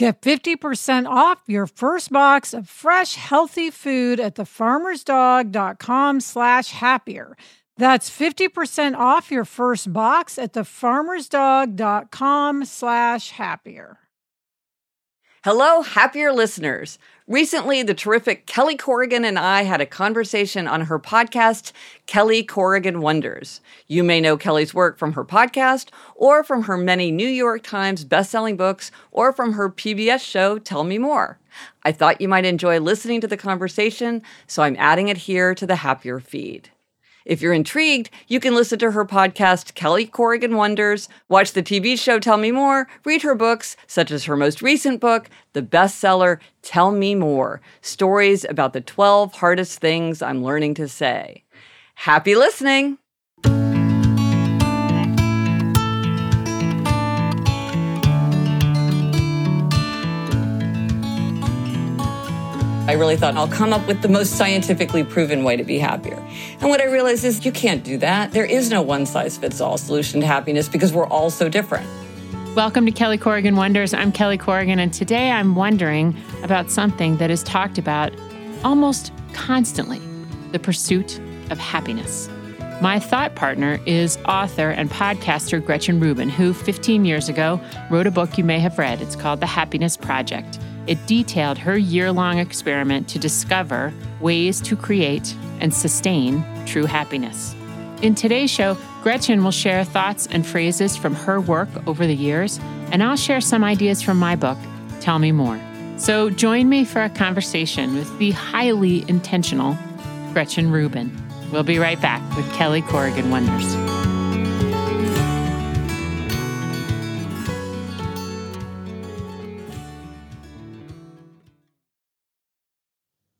Get 50% off your first box of fresh, healthy food at thefarmersdog.com slash happier. That's 50% off your first box at thefarmersdog.com slash happier. Hello, happier listeners. Recently, the terrific Kelly Corrigan and I had a conversation on her podcast, Kelly Corrigan Wonders. You may know Kelly's work from her podcast, or from her many New York Times bestselling books, or from her PBS show, Tell Me More. I thought you might enjoy listening to the conversation, so I'm adding it here to the Happier feed. If you're intrigued, you can listen to her podcast, Kelly Corrigan Wonders, watch the TV show Tell Me More, read her books, such as her most recent book, the bestseller Tell Me More Stories about the 12 Hardest Things I'm Learning to Say. Happy listening! I really thought I'll come up with the most scientifically proven way to be happier. And what I realized is you can't do that. There is no one size fits all solution to happiness because we're all so different. Welcome to Kelly Corrigan Wonders. I'm Kelly Corrigan, and today I'm wondering about something that is talked about almost constantly the pursuit of happiness. My thought partner is author and podcaster Gretchen Rubin, who 15 years ago wrote a book you may have read. It's called The Happiness Project. It detailed her year long experiment to discover ways to create and sustain true happiness. In today's show, Gretchen will share thoughts and phrases from her work over the years, and I'll share some ideas from my book, Tell Me More. So join me for a conversation with the highly intentional Gretchen Rubin. We'll be right back with Kelly Corrigan Wonders.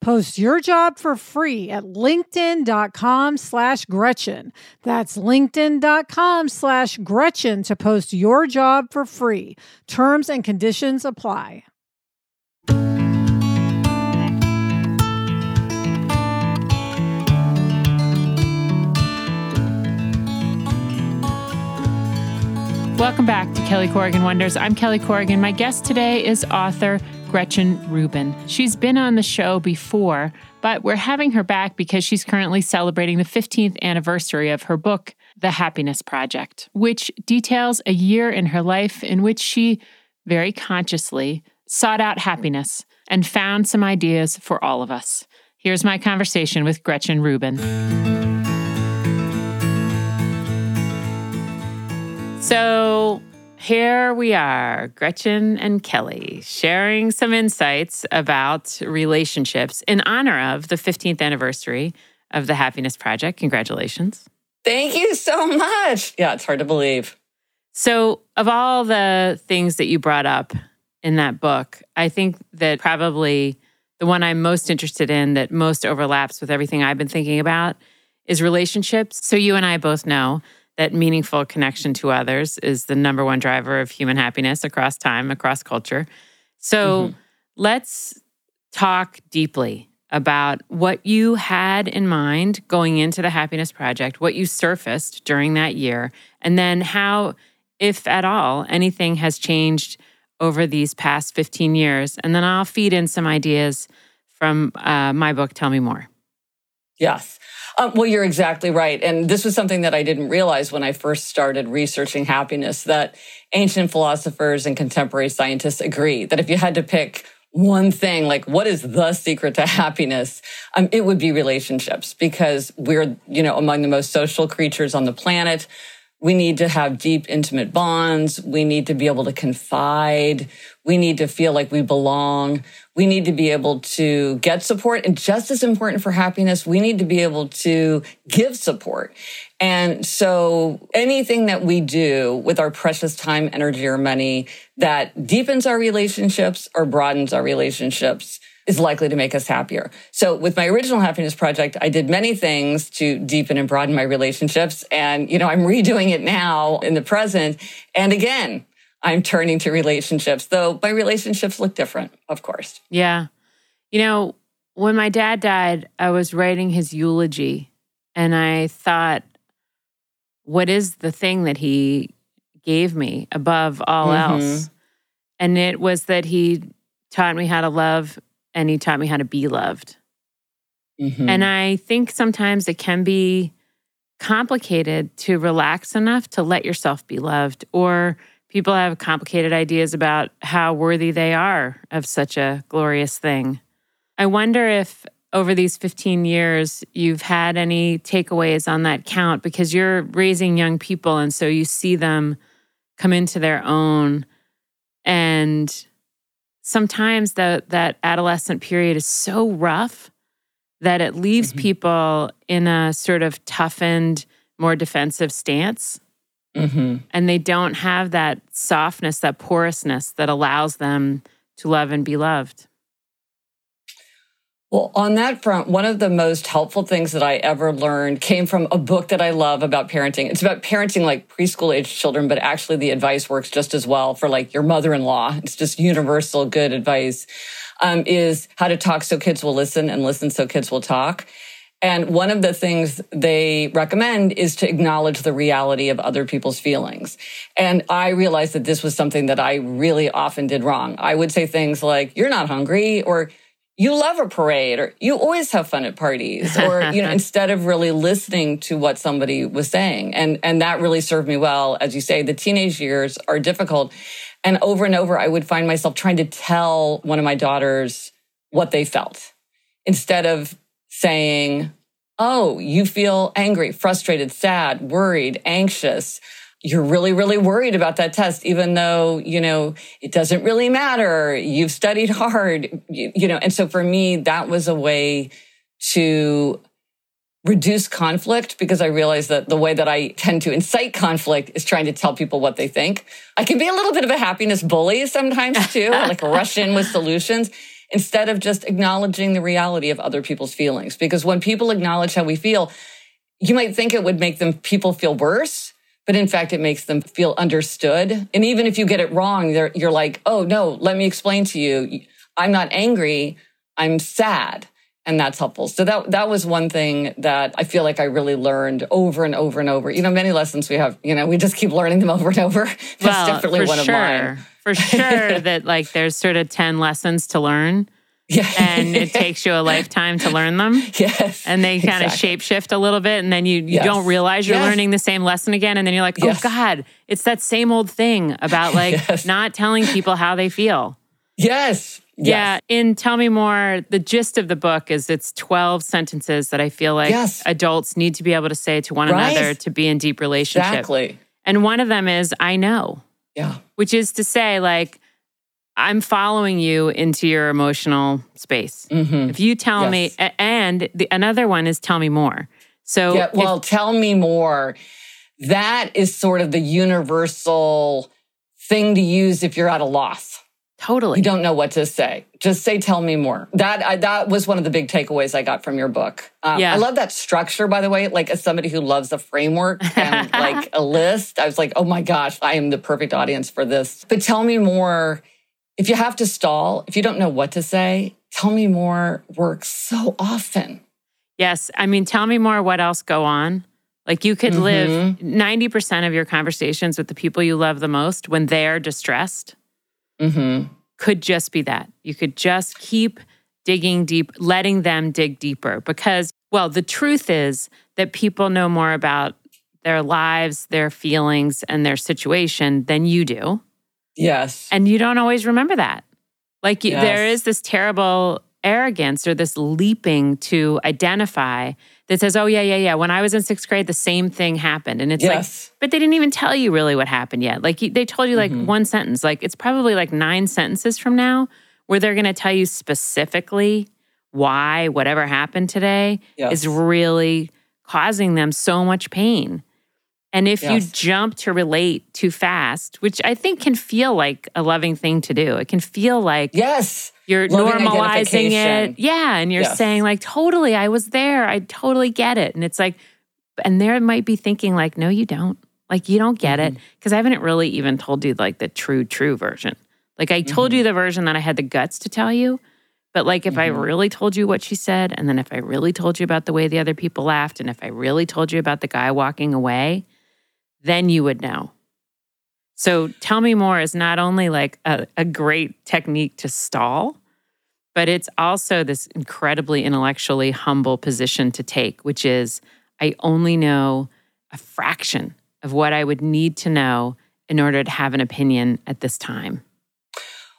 Post your job for free at linkedin.com slash Gretchen. That's linkedin.com slash Gretchen to post your job for free. Terms and conditions apply. Welcome back to Kelly Corrigan Wonders. I'm Kelly Corrigan. My guest today is author Gretchen Rubin. She's been on the show before, but we're having her back because she's currently celebrating the 15th anniversary of her book, The Happiness Project, which details a year in her life in which she very consciously sought out happiness and found some ideas for all of us. Here's my conversation with Gretchen Rubin. So, here we are, Gretchen and Kelly, sharing some insights about relationships in honor of the 15th anniversary of the Happiness Project. Congratulations. Thank you so much. Yeah, it's hard to believe. So, of all the things that you brought up in that book, I think that probably the one I'm most interested in that most overlaps with everything I've been thinking about is relationships. So, you and I both know that meaningful connection to others is the number one driver of human happiness across time, across culture. So mm-hmm. let's talk deeply about what you had in mind going into the Happiness Project, what you surfaced during that year, and then how, if at all, anything has changed over these past 15 years. And then I'll feed in some ideas from uh, my book, Tell Me More. Yes. Um, well, you're exactly right. And this was something that I didn't realize when I first started researching happiness that ancient philosophers and contemporary scientists agree that if you had to pick one thing, like what is the secret to happiness? Um, it would be relationships because we're, you know, among the most social creatures on the planet. We need to have deep, intimate bonds. We need to be able to confide. We need to feel like we belong. We need to be able to get support. And just as important for happiness, we need to be able to give support. And so anything that we do with our precious time, energy, or money that deepens our relationships or broadens our relationships is likely to make us happier. So with my original happiness project, I did many things to deepen and broaden my relationships. And, you know, I'm redoing it now in the present. And again, I'm turning to relationships, though my relationships look different, of course. Yeah. You know, when my dad died, I was writing his eulogy and I thought, what is the thing that he gave me above all mm-hmm. else? And it was that he taught me how to love and he taught me how to be loved. Mm-hmm. And I think sometimes it can be complicated to relax enough to let yourself be loved, or people have complicated ideas about how worthy they are of such a glorious thing. I wonder if over these 15 years you've had any takeaways on that count because you're raising young people and so you see them come into their own and sometimes that that adolescent period is so rough that it leaves mm-hmm. people in a sort of toughened, more defensive stance. Mm-hmm. And they don't have that softness, that porousness that allows them to love and be loved. Well, on that front, one of the most helpful things that I ever learned came from a book that I love about parenting. It's about parenting like preschool age children, but actually the advice works just as well for like your mother-in-law. It's just universal good advice. Um, is how to talk so kids will listen and listen so kids will talk. And one of the things they recommend is to acknowledge the reality of other people's feelings. And I realized that this was something that I really often did wrong. I would say things like, you're not hungry or you love a parade or you always have fun at parties or you know instead of really listening to what somebody was saying. And and that really served me well. As you say the teenage years are difficult. And over and over i would find myself trying to tell one of my daughters what they felt instead of saying oh you feel angry frustrated sad worried anxious you're really, really worried about that test, even though, you know, it doesn't really matter. You've studied hard, you, you know. And so for me, that was a way to reduce conflict because I realized that the way that I tend to incite conflict is trying to tell people what they think. I can be a little bit of a happiness bully sometimes too, like rush in with solutions instead of just acknowledging the reality of other people's feelings. Because when people acknowledge how we feel, you might think it would make them people feel worse but in fact, it makes them feel understood. And even if you get it wrong, you're like, oh no, let me explain to you. I'm not angry. I'm sad. And that's helpful. So that, that was one thing that I feel like I really learned over and over and over. You know, many lessons we have, you know, we just keep learning them over and over. That's well, definitely one sure. of mine. For sure that like there's sort of 10 lessons to learn. Yeah. and it takes you a lifetime to learn them. yes. And they kind of exactly. shapeshift a little bit, and then you, you Yes. don't realize you're Yes. learning the same lesson again. And then you're like, oh Yes. God, it's that same old thing about like not telling people how they feel. Yes. Yeah. In Tell Me More, the gist of the book is it's 12 sentences that I feel like adults need to be able to say to one Right. another to be in deep relationship. Exactly. And one of them is, I know, Yeah. which is to say, like, I'm following you into your emotional space. hmm If you tell me, Yes. a- and the, another one is tell me more. So, Yeah. if- Well, tell me more. That is sort of the universal thing to use if you're at a loss. totally. You don't know what to say. Just say, "Tell me more." That I, that was one of the big takeaways I got from your book. Um, Yeah. I love that structure, by the way. Like as somebody who loves a framework and like a list, I was like, "Oh my gosh, I am the perfect audience for this." But tell me more. If you have to stall, if you don't know what to say, tell me more works so often. Yes. I mean, tell me more what else go on. Like you could live Mm-hmm. 90% of your conversations with the people you love the most when they're distressed hmm could just be that. You could just keep digging deep, letting them dig deeper because, well, the truth is that people know more about their lives, their feelings, and their situation than you do. Yes. And you don't always remember that. Like you, there Yes. is this terrible arrogance or this leaping to identify that says, oh, yeah, yeah, yeah. When I was in sixth grade, the same thing happened. And it's like, yes. but they didn't even tell you really what happened yet. Like they told you like Mhm. one sentence. Like it's probably like nine sentences from now where they're going to tell you specifically why whatever happened today yes. is really causing them so much pain. And if you jump to relate too fast, which I think can feel like a loving thing to do, it can feel like yes. you're Loving normalizing it. Yeah. And you're Yes. saying, like, totally, I was there. I totally get it. And it's like, and there might be thinking, like, no, you don't. Like, you don't get it. Mm-hmm. Because I haven't really even told you, like, the true, true version. Like, I told Mm-hmm. you the version that I had the guts to tell you. But, like, if I Mhm. really told you what she said, and then if I really told you about the way the other people laughed, and if I really told you about the guy walking away, then you would know. So, tell me more is not only like a, a great technique to stall, but it's also this incredibly intellectually humble position to take, which is I only know a fraction of what I would need to know in order to have an opinion at this time.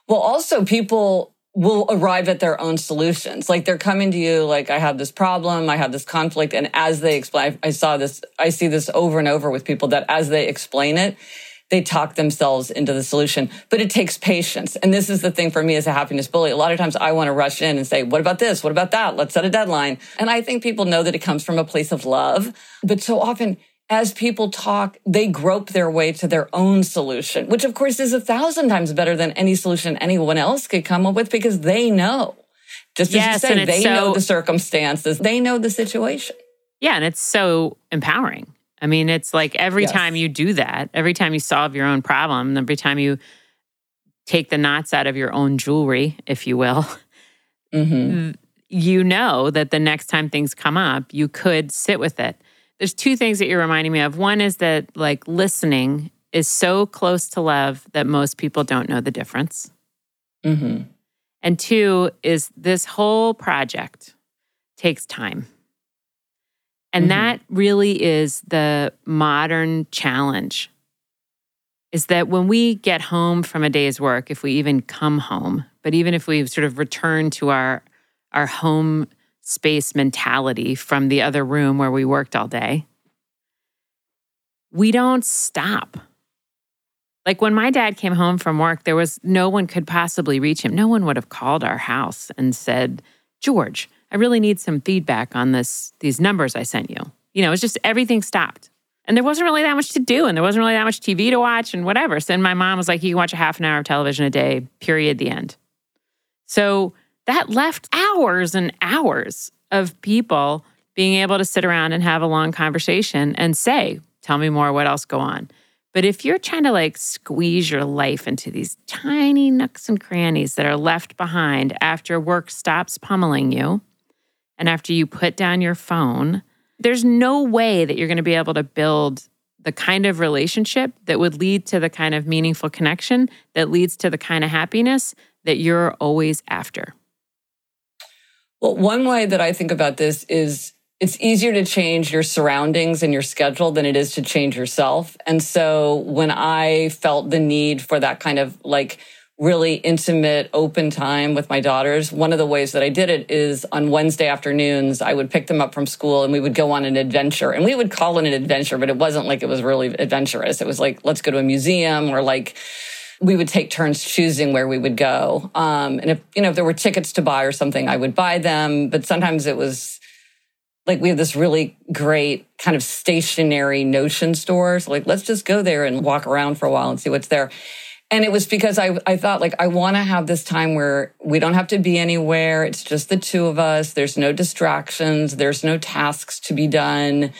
Well, also people will arrive at their own solutions. Like they're coming to you, like, I have this problem, I have this conflict. And as they explain, I saw this, I see this over and over with people that as they explain it, they talk themselves into the solution. But it takes patience. And this is the thing for me as a happiness bully. A lot of times I want to rush in and say, what about this? What about that? Let's set a deadline. And I think people know that it comes from a place of love. But so often, as people talk, they grope their way to their own solution, which of course is a thousand times better than any solution anyone else could come up with because they know. Just as you say, they so- know the circumstances, they know the situation. Yeah, and it's so empowering. I mean, it's like every Yes. time you do that, every time you solve your own problem, every time you take the knots out of your own jewelry, if you will, hmm you know that the next time things come up, you could sit with it. There's two things that you're reminding me of. One is that like listening is so close to love that most people don't know the difference. hmm And two is this whole project takes time. And Mhm. that really is the modern challenge. Is that when we get home from a day's work, if we even come home, but even if we sort of return to our our home space mentality from the other room where we worked all day, we don't stop. Like when my dad came home from work, there was no one could possibly reach him. No one would have called our house and said, George, I really need some feedback on this, these numbers I sent you. You know, it's just everything stopped. And there wasn't really that much to do, and there wasn't really that much TV to watch and whatever. So then my mom was like, You can watch a half an hour of television a day, period, the end. So that left hours and hours of people being able to sit around and have a long conversation and say, Tell me more, what else go on? But if you're trying to like squeeze your life into these tiny nooks and crannies that are left behind after work stops pummeling you and after you put down your phone, there's no way that you're going to be able to build the kind of relationship that would lead to the kind of meaningful connection that leads to the kind of happiness that you're always after. Well, one way that I think about this is it's easier to change your surroundings and your schedule than it is to change yourself. And so when I felt the need for that kind of like really intimate, open time with my daughters, one of the ways that I did it is on Wednesday afternoons, I would pick them up from school and we would go on an adventure. And we would call it an adventure, but it wasn't like it was really adventurous. It was like, let's go to a museum or like, we would take turns choosing where we would go. Um, and if, you know, if there were tickets to buy or something, I would buy them. But sometimes it was like we have this really great kind of stationary notion store. So like, let's just go there and walk around for a while and see what's there. And it was because I, I thought like, I want to have this time where we don't have to be anywhere. It's just the two of us. There's no distractions. There's no tasks to be done.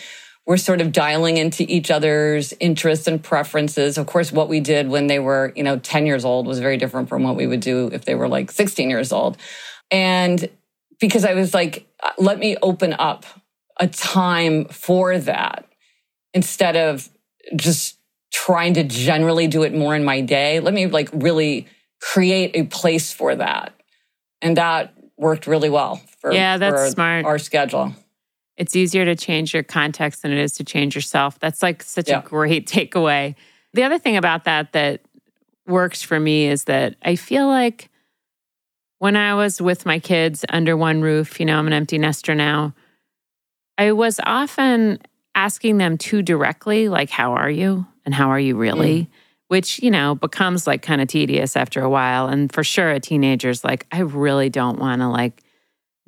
We're sort of dialing into each other's interests and preferences. Of course, what we did when they were, you know, 10 years old was very different from what we would do if they were like 16 years old. And because I was like, uh, let me open up a time for that instead of just trying to generally do it more in my day. Let me like really create a place for that. And that worked really well for, yeah, that's for smart. our schedule. It's easier to change your context than it is to change yourself. That's like such Yeah. a great takeaway. The other thing about that that works for me is that I feel like when I was with my kids under one roof, you know, I'm an empty nester now, I was often asking them too directly, like, how are you? And how are you really? Mm. Which, you know, becomes like kind of tedious after a while. And for sure, a teenager's like, I really don't want to like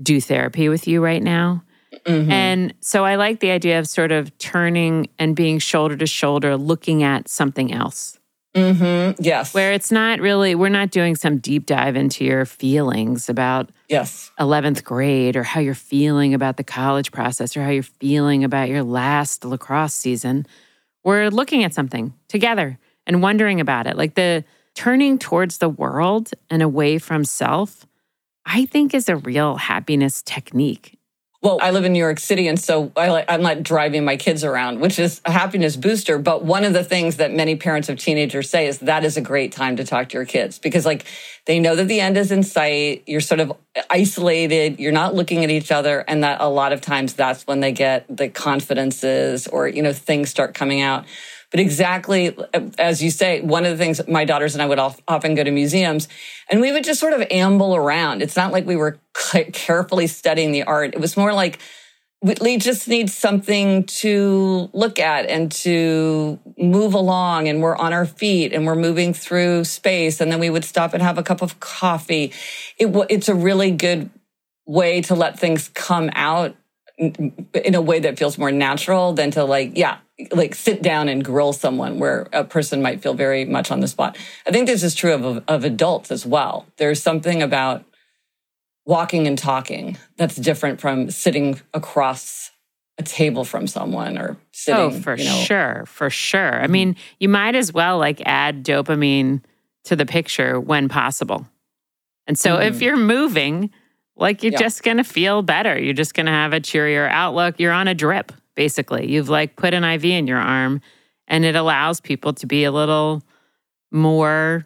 do therapy with you right now. Mhm. And so I like the idea of sort of turning and being shoulder to shoulder, looking at something else Mhm. Yes. where it's not really, we're not doing some deep dive into your feelings about yes. 11th grade or how you're feeling about the college process or how you're feeling about your last lacrosse season. We're looking at something together and wondering about it. Like the turning towards the world and away from self, I think is a real happiness technique. Well, I live in New York City, and so I, I'm not driving my kids around, which is a happiness booster. But one of the things that many parents of teenagers say is that is a great time to talk to your kids because, like, they know that the end is in sight. You're sort of isolated. You're not looking at each other, and that a lot of times that's when they get the confidences or you know things start coming out. But exactly as you say, one of the things my daughters and I would often go to museums and we would just sort of amble around. It's not like we were carefully studying the art. It was more like we just need something to look at and to move along and we're on our feet and we're moving through space. And then we would stop and have a cup of coffee. It, it's a really good way to let things come out in a way that feels more natural than to like, yeah, like sit down and grill someone where a person might feel very much on the spot. I think this is true of, of adults as well. There's something about walking and talking that's different from sitting across a table from someone or sitting. Oh, for you know, sure. For sure. I mean, you might as well like add dopamine to the picture when possible. And so if Mhm. you're moving, like you're Yeah. just going to feel better. You're just going to have a cheerier outlook. You're on a drip, basically. You've like put an IV in your arm and it allows people to be a little more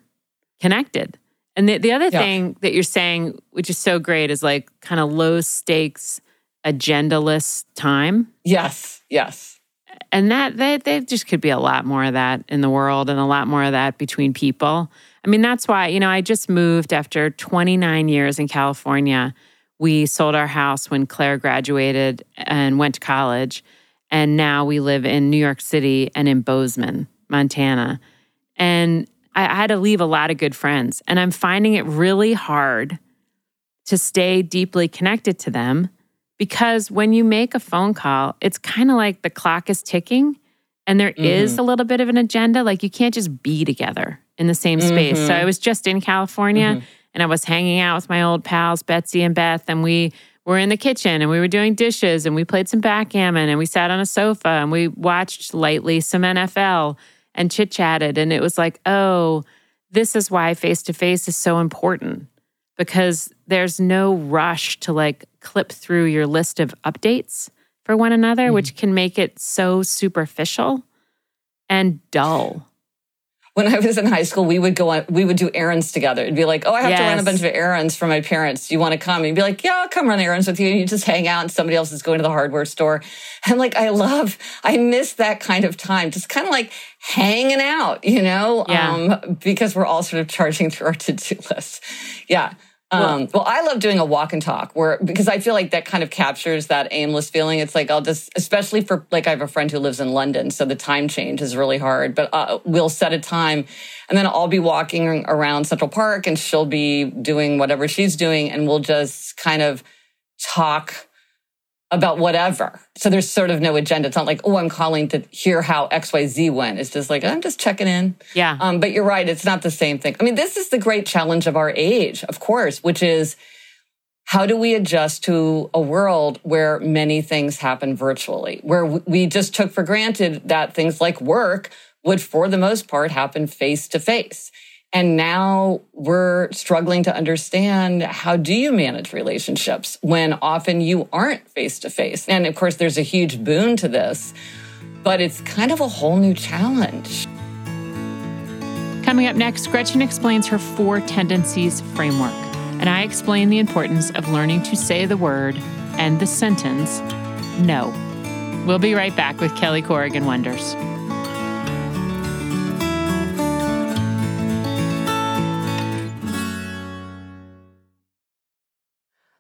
connected. And the, the other Yeah. thing that you're saying, which is so great, is like kind of low stakes, agendaless time Yes, yes. and that that there just could be a lot more of that in the world and a lot more of that between people i mean that's why you know i just moved after 29 years in california we sold our house when claire graduated and went to college and now we live in new york city and in bozeman montana and i had to leave a lot of good friends and i'm finding it really hard to stay deeply connected to them because when you make a phone call, it's kind of like the clock is ticking and there is a little bit of an agenda. Like you can't just be together in the same space. So Mhm. I was just in California Mhm. and I was hanging out with my old pals, Betsy and Beth, and we were in the kitchen and we were doing dishes and we played some backgammon and we sat on a sofa and we watched lightly some NFL and chit chatted. And it was like, oh, this is why face to face is so important because there's no rush to like clip through your list of updates for one another, which mm-hmm. can make it so superficial and dull. When I was in high school, we would go on, we would do errands together. It'd be like, oh, I have yes. to run a bunch of errands for my parents. Do you want to come? And you'd be like, yeah, I'll come run errands with you. And you just hang out and somebody else is going to the hardware store. And like, I love, I miss that kind of time, just kind of like hanging out, you know, yeah. um, because we're all sort of charging through our to-do list. Yeah. Um, well, I love doing a walk and talk where because I feel like that kind of captures that aimless feeling. It's like I'll just, especially for like I have a friend who lives in London, so the time change is really hard. But uh, we'll set a time, and then I'll be walking around Central Park, and she'll be doing whatever she's doing, and we'll just kind of talk about whatever. So there's sort of no agenda. It's not like, oh, I'm calling to hear how XYZ went. It's just like, I'm just checking in. Yeah. Um, but you're right. It's not the same thing. I mean, this is the great challenge of our age, of course, which is how do we adjust to a world where many things happen virtually, where we just took for granted that things like work would, for the most part, happen face to face. And now we're struggling to understand how do you manage relationships when often you aren't face to face. And of course, there's a huge boon to this, but it's kind of a whole new challenge. Coming up next, Gretchen explains her four tendencies framework, and I explain the importance of learning to say the word and the sentence no. We'll be right back with Kelly Corrigan Wonders.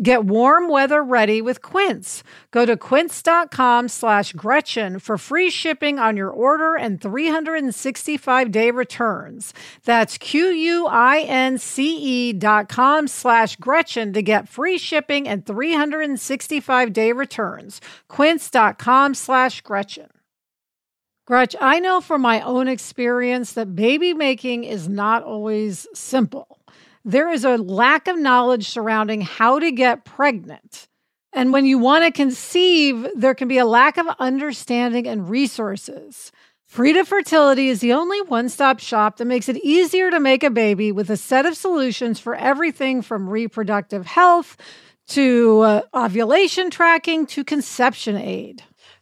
Get warm weather ready with Quince. Go to quince.com slash Gretchen for free shipping on your order and 365 day returns. That's Q-U-I-N-C-E dot com slash Gretchen to get free shipping and 365 day returns. Quince.com slash Gretchen. Gretch, I know from my own experience that baby making is not always simple there is a lack of knowledge surrounding how to get pregnant. And when you want to conceive, there can be a lack of understanding and resources. Frida Fertility is the only one stop shop that makes it easier to make a baby with a set of solutions for everything from reproductive health to uh, ovulation tracking to conception aid.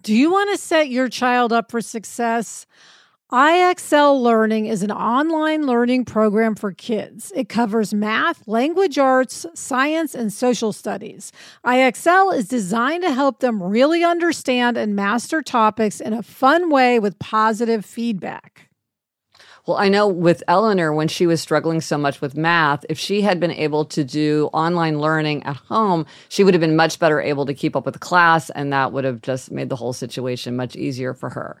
Do you want to set your child up for success? IXL Learning is an online learning program for kids. It covers math, language arts, science, and social studies. IXL is designed to help them really understand and master topics in a fun way with positive feedback. Well, I know with Eleanor, when she was struggling so much with math, if she had been able to do online learning at home, she would have been much better able to keep up with the class, and that would have just made the whole situation much easier for her.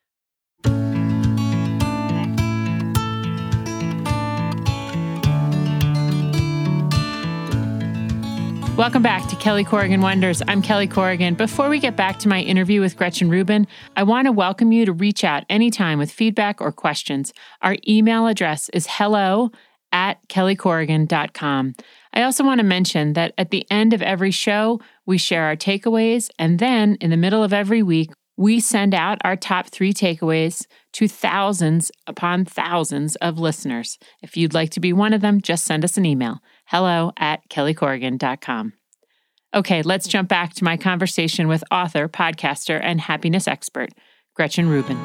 Welcome back to Kelly Corrigan Wonders. I'm Kelly Corrigan. Before we get back to my interview with Gretchen Rubin, I want to welcome you to reach out anytime with feedback or questions. Our email address is hello at kellycorrigan.com. I also want to mention that at the end of every show, we share our takeaways, and then in the middle of every week, we send out our top three takeaways to thousands upon thousands of listeners. If you'd like to be one of them, just send us an email hello at kellycorrigan.com. Okay, let's jump back to my conversation with author, podcaster, and happiness expert, Gretchen Rubin.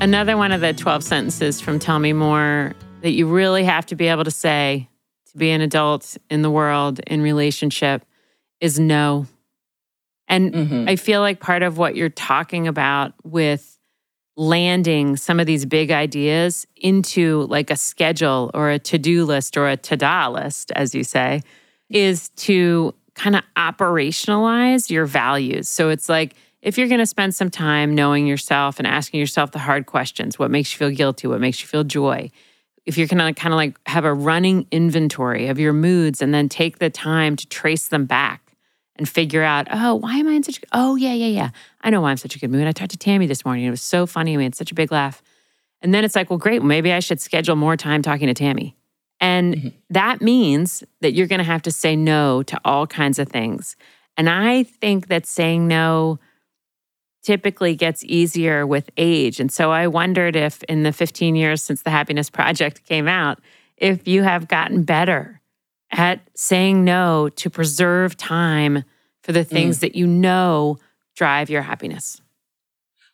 Another one of the 12 sentences from Tell Me More that you really have to be able to say to be an adult in the world, in relationship, is no. And mm-hmm. I feel like part of what you're talking about with landing some of these big ideas into like a schedule or a to do list or a ta-da list, as you say, is to kind of operationalize your values. So it's like, if you're going to spend some time knowing yourself and asking yourself the hard questions what makes you feel guilty what makes you feel joy if you're going to kind of like have a running inventory of your moods and then take the time to trace them back and figure out, oh, why am I in such? a, Oh, yeah, yeah, yeah. I know why I'm such a good mood. I talked to Tammy this morning. It was so funny. We had such a big laugh. And then it's like, well, great. Maybe I should schedule more time talking to Tammy. And mm-hmm. that means that you're going to have to say no to all kinds of things. And I think that saying no typically gets easier with age. And so I wondered if in the 15 years since the Happiness Project came out, if you have gotten better at saying no to preserve time for the things mm. that you know drive your happiness.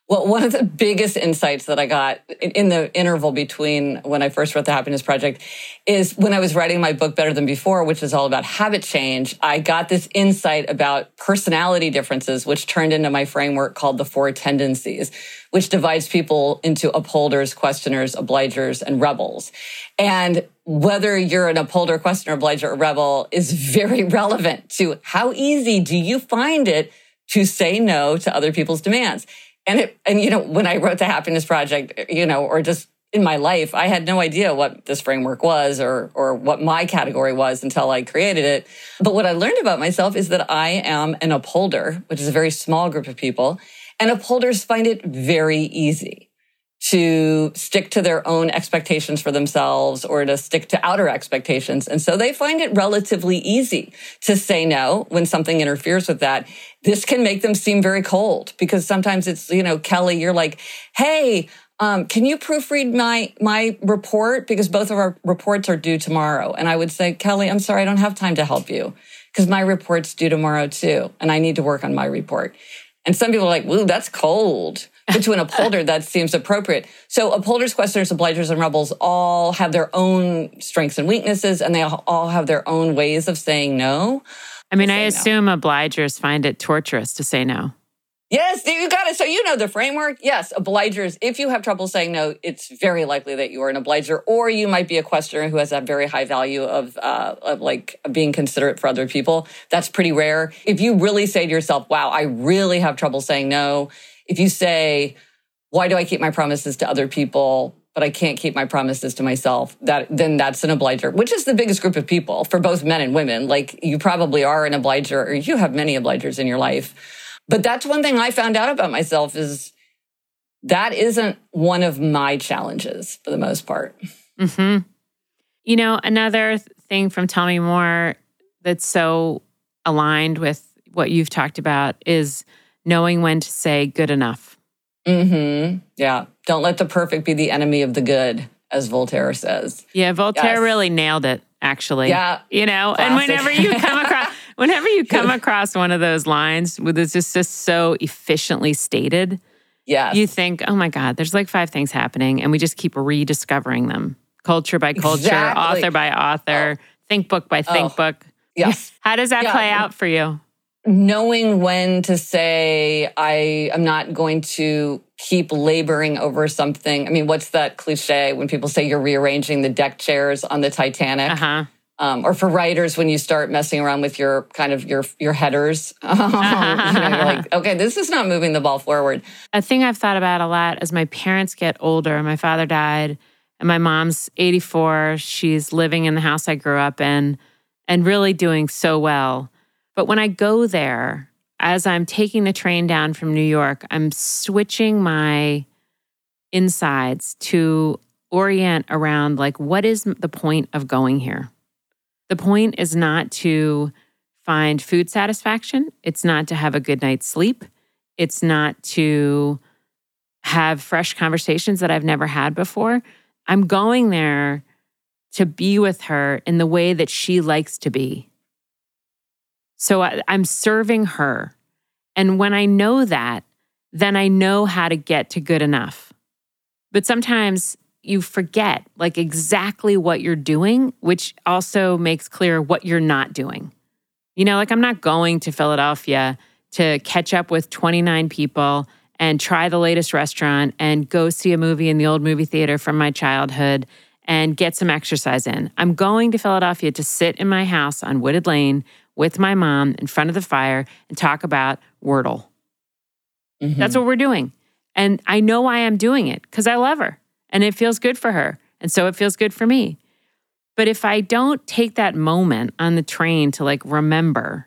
Well, one of the biggest insights that I got in the interval between when I first wrote the Happiness Project is when I was writing my book Better Than Before, which is all about habit change. I got this insight about personality differences, which turned into my framework called the four tendencies, which divides people into upholders, questioners, obligers, and rebels. And whether you're an upholder, questioner, obliger, or rebel is very relevant to how easy do you find it to say no to other people's demands. And it, and you know, when I wrote the happiness project, you know, or just in my life, I had no idea what this framework was or or what my category was until I created it. But what I learned about myself is that I am an upholder, which is a very small group of people, and upholders find it very easy to stick to their own expectations for themselves or to stick to outer expectations. And so they find it relatively easy to say no when something interferes with that. This can make them seem very cold because sometimes it's, you know, Kelly, you're like, Hey, um, can you proofread my my report because both of our reports are due tomorrow and i would say kelly i'm sorry i don't have time to help you because my report's due tomorrow too and i need to work on my report and some people are like woo that's cold but to an upholder, that seems appropriate. So upholders, questioners, obligers, and rebels all have their own strengths and weaknesses, and they all have their own ways of saying no. I mean, I assume no. obligers find it torturous to say no. Yes, you got it. So you know the framework. Yes, obligers. If you have trouble saying no, it's very likely that you are an obliger, or you might be a questioner who has a very high value of, uh, of like being considerate for other people. That's pretty rare. If you really say to yourself, "Wow, I really have trouble saying no," if you say, why do I keep my promises to other people, but I can't keep my promises to myself, that then that's an obliger, which is the biggest group of people for both men and women. Like you probably are an obliger or you have many obligers in your life. But that's one thing I found out about myself is that isn't one of my challenges for the most part. Mm-hmm. You know, another thing from Tell Me More that's so aligned with what you've talked about is knowing when to say good enough. Mm-hmm. Yeah. Don't let the perfect be the enemy of the good, as Voltaire says. Yeah, Voltaire yes. really nailed it, actually. Yeah. You know, Classic. and whenever you come across whenever you come across one of those lines with it's just, just so efficiently stated, Yeah. you think, oh my God, there's like five things happening, and we just keep rediscovering them. Culture by culture, exactly. author by author, oh. think book by think oh. book. Yes. How does that yeah. play out for you? Knowing when to say I am not going to keep laboring over something. I mean, what's that cliche when people say you're rearranging the deck chairs on the Titanic? Uh-huh. Um, or for writers, when you start messing around with your kind of your your headers, you know, you're like, okay, this is not moving the ball forward. A thing I've thought about a lot as my parents get older. My father died, and my mom's 84. She's living in the house I grew up in, and really doing so well. But when I go there, as I'm taking the train down from New York, I'm switching my insides to orient around like, what is the point of going here? The point is not to find food satisfaction, it's not to have a good night's sleep, it's not to have fresh conversations that I've never had before. I'm going there to be with her in the way that she likes to be. So I, am serving her. And when I know that, then I know how to get to good enough. But sometimes you forget like exactly what you're doing, which also makes clear what you're not doing. You know, like I'm not going to Philadelphia to catch up with 29 people and try the latest restaurant and go see a movie in the old movie theater from my childhood and get some exercise in. I'm going to Philadelphia to sit in my house on Wooded Lane with my mom in front of the fire and talk about Wordle. Mm-hmm. That's what we're doing. And I know why I'm doing it because I love her and it feels good for her. And so it feels good for me. But if I don't take that moment on the train to like remember,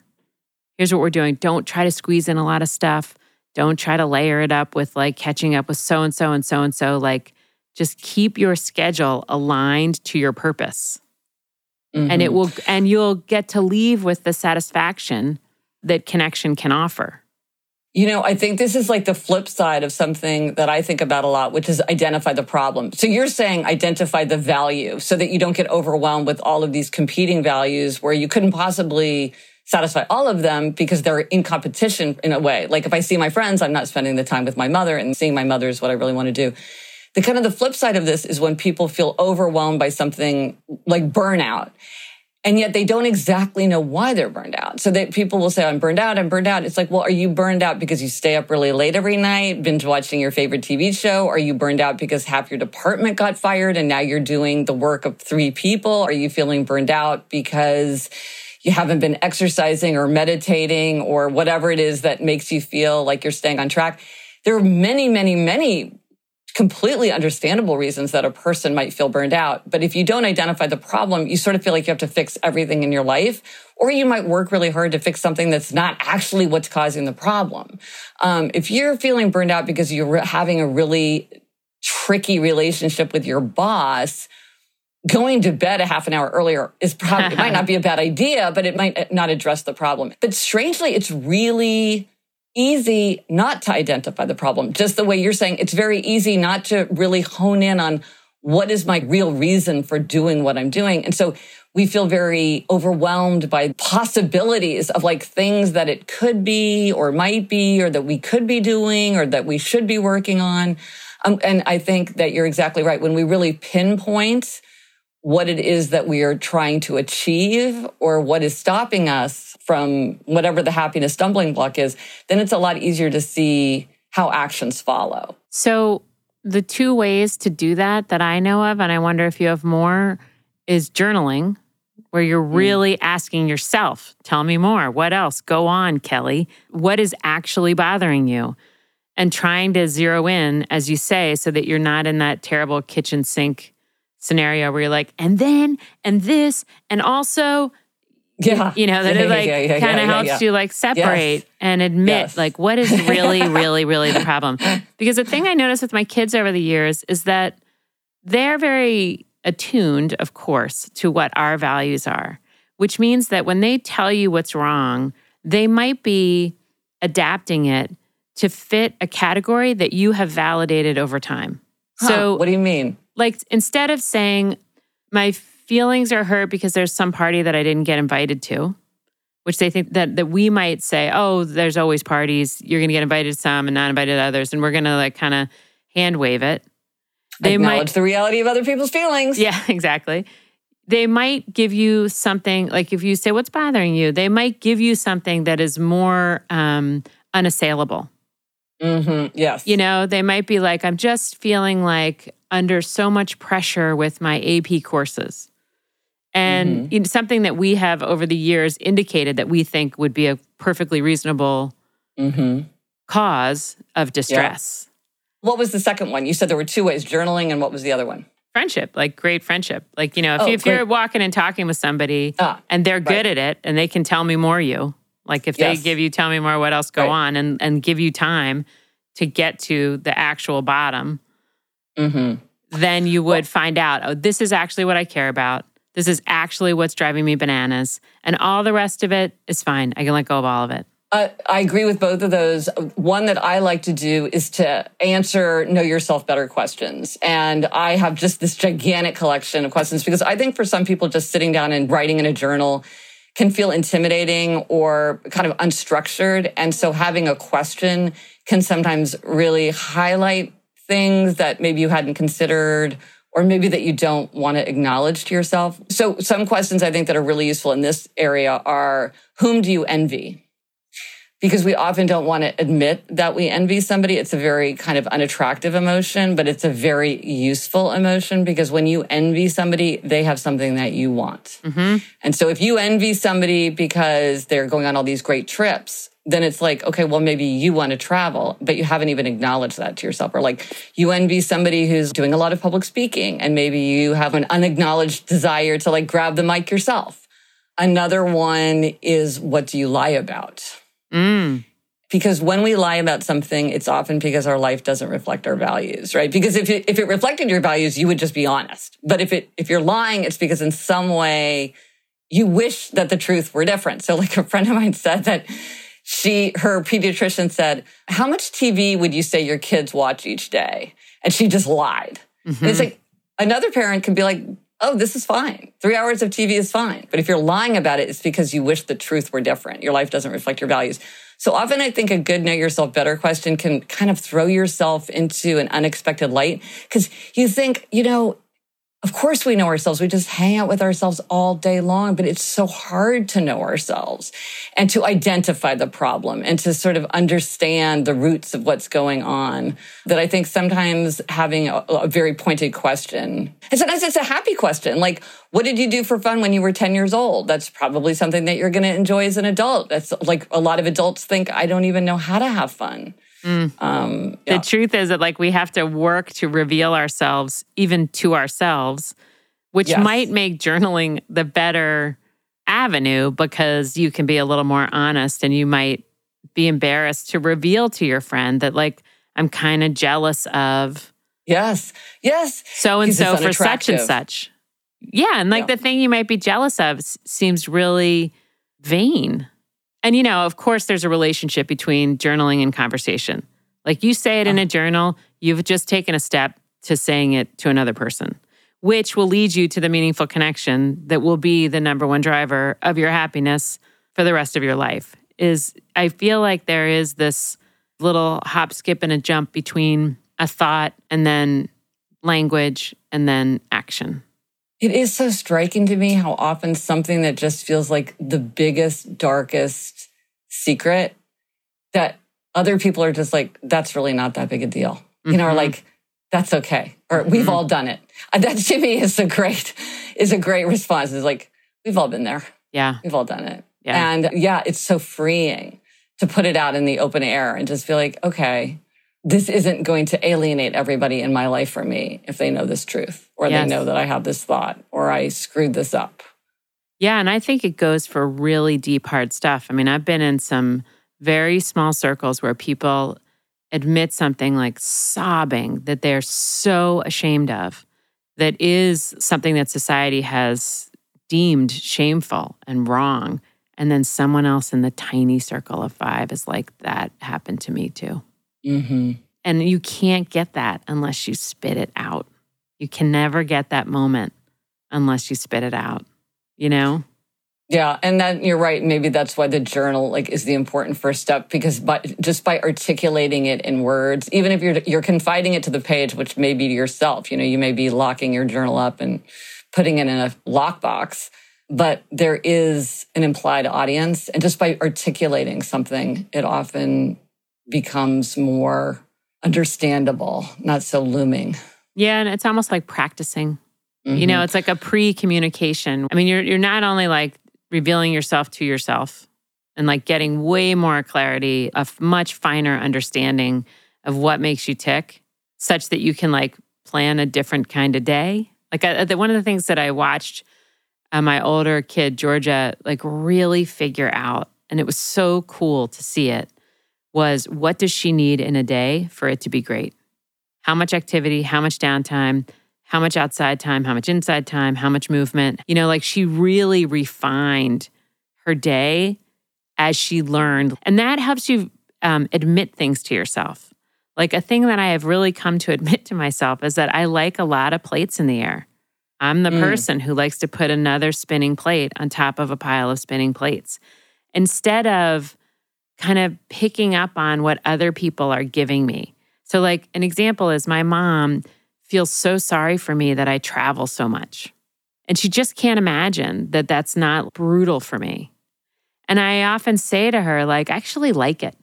here's what we're doing don't try to squeeze in a lot of stuff. Don't try to layer it up with like catching up with so and so and so and so. Like just keep your schedule aligned to your purpose. Mm-hmm. And it mm-hmm. will, and you'll get to leave with the satisfaction that connection can offer. You know, I think this is like the flip side of something that I think about a lot, which is identify the problem. So you're saying identify the value so that you don't get overwhelmed with all of these competing values where you couldn't possibly satisfy all of them because they're in competition in a way. Like if I see my friends, I'm not spending the time with my mother and seeing my mother is what I really want to do. The kind of the flip side of this is when people feel overwhelmed by something like burnout and yet they don't exactly know why they're burned out. So that people will say, I'm burned out, I'm burned out. It's like, well, are you burned out because you stay up really late every night, binge watching your favorite TV show? Are you burned out because half your department got fired and now you're doing the work of three people? Are you feeling burned out because you haven't been exercising or meditating or whatever it is that makes you feel like you're staying on track? There are many, many, many completely understandable reasons that a person might feel burned out. But if you don't identify the problem, you sort of feel like you have to fix everything in your life, or you might work really hard to fix something that's not actually what's causing the problem. Um, if you're feeling burned out because you're having a really tricky relationship with your boss, going to bed a half an hour earlier is probably, it might not be a bad idea, but it might not address the problem. But strangely, it's really easy not to identify the problem. Just the way you're saying, it's very easy not to really hone in on what is my real reason for doing what I'm doing. And so we feel very overwhelmed by possibilities of like things that it could be or might be or that we could be doing or that we should be working on. Um, and I think that you're exactly right. When we really pinpoint what it is that we are trying to achieve or what is stopping us from whatever the happiness stumbling block is, then it's a lot easier to see how actions follow. So, the two ways to do that that I know of, and I wonder if you have more, is journaling, where you're hmm. really mm. asking yourself, tell me more. What else? Go on, Kelly. What is actually bothering you? And trying to zero in, as you say, so that you're not in that terrible kitchen sink scenario where you're like, and then, and this, and also, yeah, you know, that yeah, it like yeah, yeah, kind of helps you like separate yes. and admit yes. like what is really, really, really the problem. Because the thing I noticed with my kids over the years is that they're very attuned, of course, to what our values are, which means that when they tell you what's wrong, they might be adapting it to fit a category that you have validated over time. Huh, so, what do you mean? like instead of saying my feelings are hurt because there's some party that I didn't get invited to, which they think that that we might say, oh, there's always parties. You're going to get invited to some and not invited to others, and we're going to like kind of hand wave it. They Acknowledge might the reality of other people's feelings. Yeah, exactly. They might give you something like if you say what's bothering you, they might give you something that is more um, unassailable. Mm-hmm. Yes. You know, they might be like, I'm just feeling like under so much pressure with my AP courses. And mm-hmm. you know, something that we have over the years indicated that we think would be a perfectly reasonable mm-hmm. cause of distress. Yeah. What was the second one? You said there were two ways journaling, and what was the other one? Friendship, like great friendship. Like, you know, if, oh, you, if you're walking and talking with somebody ah, and they're good right. at it and they can tell me more you, like if yes. they give you, tell me more, what else go right. on, and, and give you time to get to the actual bottom, mm-hmm. then you would find out, oh, this is actually what I care about. This is actually what's driving me bananas. And all the rest of it is fine. I can let go of all of it. Uh, I agree with both of those. One that I like to do is to answer know yourself better questions. And I have just this gigantic collection of questions because I think for some people, just sitting down and writing in a journal can feel intimidating or kind of unstructured. And so having a question can sometimes really highlight things that maybe you hadn't considered or maybe that you don't want to acknowledge to yourself. So some questions I think that are really useful in this area are whom do you envy? because we often don't want to admit that we envy somebody. It's a very kind of unattractive emotion, but it's a very useful emotion because when you envy somebody, they have something that you want. Mm-hmm. And so if you envy somebody because they're going on all these great trips, then it's like, okay, well, maybe you want to travel, but you haven't even acknowledged that to yourself. Or like you envy somebody who's doing a lot of public speaking and maybe you have an unacknowledged desire to like grab the mic yourself. Another one is what do you lie about? Mm. Because when we lie about something, it's often because our life doesn't reflect our values, right? Because if it, if it reflected your values, you would just be honest. But if it, if you're lying, it's because in some way you wish that the truth were different. So like a friend of mine said that she, her pediatrician said, how much TV would you say your kids watch each day? And she just lied. Mm-hmm. it's like another parent can be like, oh, this is fine. Three hours of TV is fine. But if you're lying about it, it's because you wish the truth were different. Your life doesn't reflect your values. So often I think a good know yourself better question can kind of throw yourself into an unexpected light because you think, you know, of course we know ourselves. We just hang out with ourselves all day long, but it's so hard to know ourselves and to identify the problem and to sort of understand the roots of what's going on that I think sometimes having a, a very pointed question and sometimes it's a happy question. Like, what did you do for fun when you were 10 years old? That's probably something that you're going to enjoy as an adult. That's like a lot of adults think, I don't even know how to have fun. Mm. Um, yeah. The truth is that like we have to work to reveal ourselves even to ourselves, which yes. might make journaling the better avenue because you can be a little more honest and you might be embarrassed to reveal to your friend that like I'm kind of jealous of Yes. Yes. So and so for such and such. Yeah, and like yeah. the thing you might be jealous of seems really vain. And, you know, of course, there's a relationship between journaling and conversation. Like you say it in a journal, you've just taken a step to saying it to another person, which will lead you to the meaningful connection that will be the number one driver of your happiness for the rest of your life. Is I feel like there is this little hop, skip, and a jump between a thought and then language and then action. It is so striking to me how often something that just feels like the biggest, darkest secret that other people are just like, that's really not that big a deal. Mm-hmm. You know, or mm-hmm. like, that's okay. Or mm-hmm. we've all done it. That to me is a great, is a great response. Is like, we've all been there. Yeah. We've all done it. Yeah. And yeah, it's so freeing to put it out in the open air and just feel like, okay, this isn't going to alienate everybody in my life from me if they know this truth or yes. they know that I have this thought or I screwed this up. Yeah. And I think it goes for really deep, hard stuff. I mean, I've been in some very small circles where people admit something like sobbing that they're so ashamed of, that is something that society has deemed shameful and wrong. And then someone else in the tiny circle of five is like, that happened to me too. Mm-hmm. And you can't get that unless you spit it out. You can never get that moment unless you spit it out, you know? Yeah, and then you're right. Maybe that's why the journal like is the important first step because by just by articulating it in words, even if you're you're confiding it to the page, which may be to yourself, you know, you may be locking your journal up and putting it in a lockbox, but there is an implied audience, and just by articulating something, it often becomes more understandable, not so looming. Yeah, and it's almost like practicing. Mm-hmm. You know, mm-hmm. it's like a pre-communication. I mean, you're you're not only like revealing yourself to yourself and like getting way more clarity, a much finer understanding of what makes you tick, such that you can like plan a different kind of day. Like I, one of the things that I watched uh, my older kid Georgia like really figure out, and it was so cool to see it was what does she need in a day for it to be great? How much activity, how much downtime, how much outside time, how much inside time, how much movement. You know, like she really refined her day as she learned. And that helps you um, admit things to yourself. Like a thing that I have really come to admit to myself is that I like a lot of plates in the air. I'm the mm. person who likes to put another spinning plate on top of a pile of spinning plates instead of kind of picking up on what other people are giving me. So, like, an example is my mom feels so sorry for me that I travel so much. And she just can't imagine that that's not brutal for me. And I often say to her, like, I actually like it.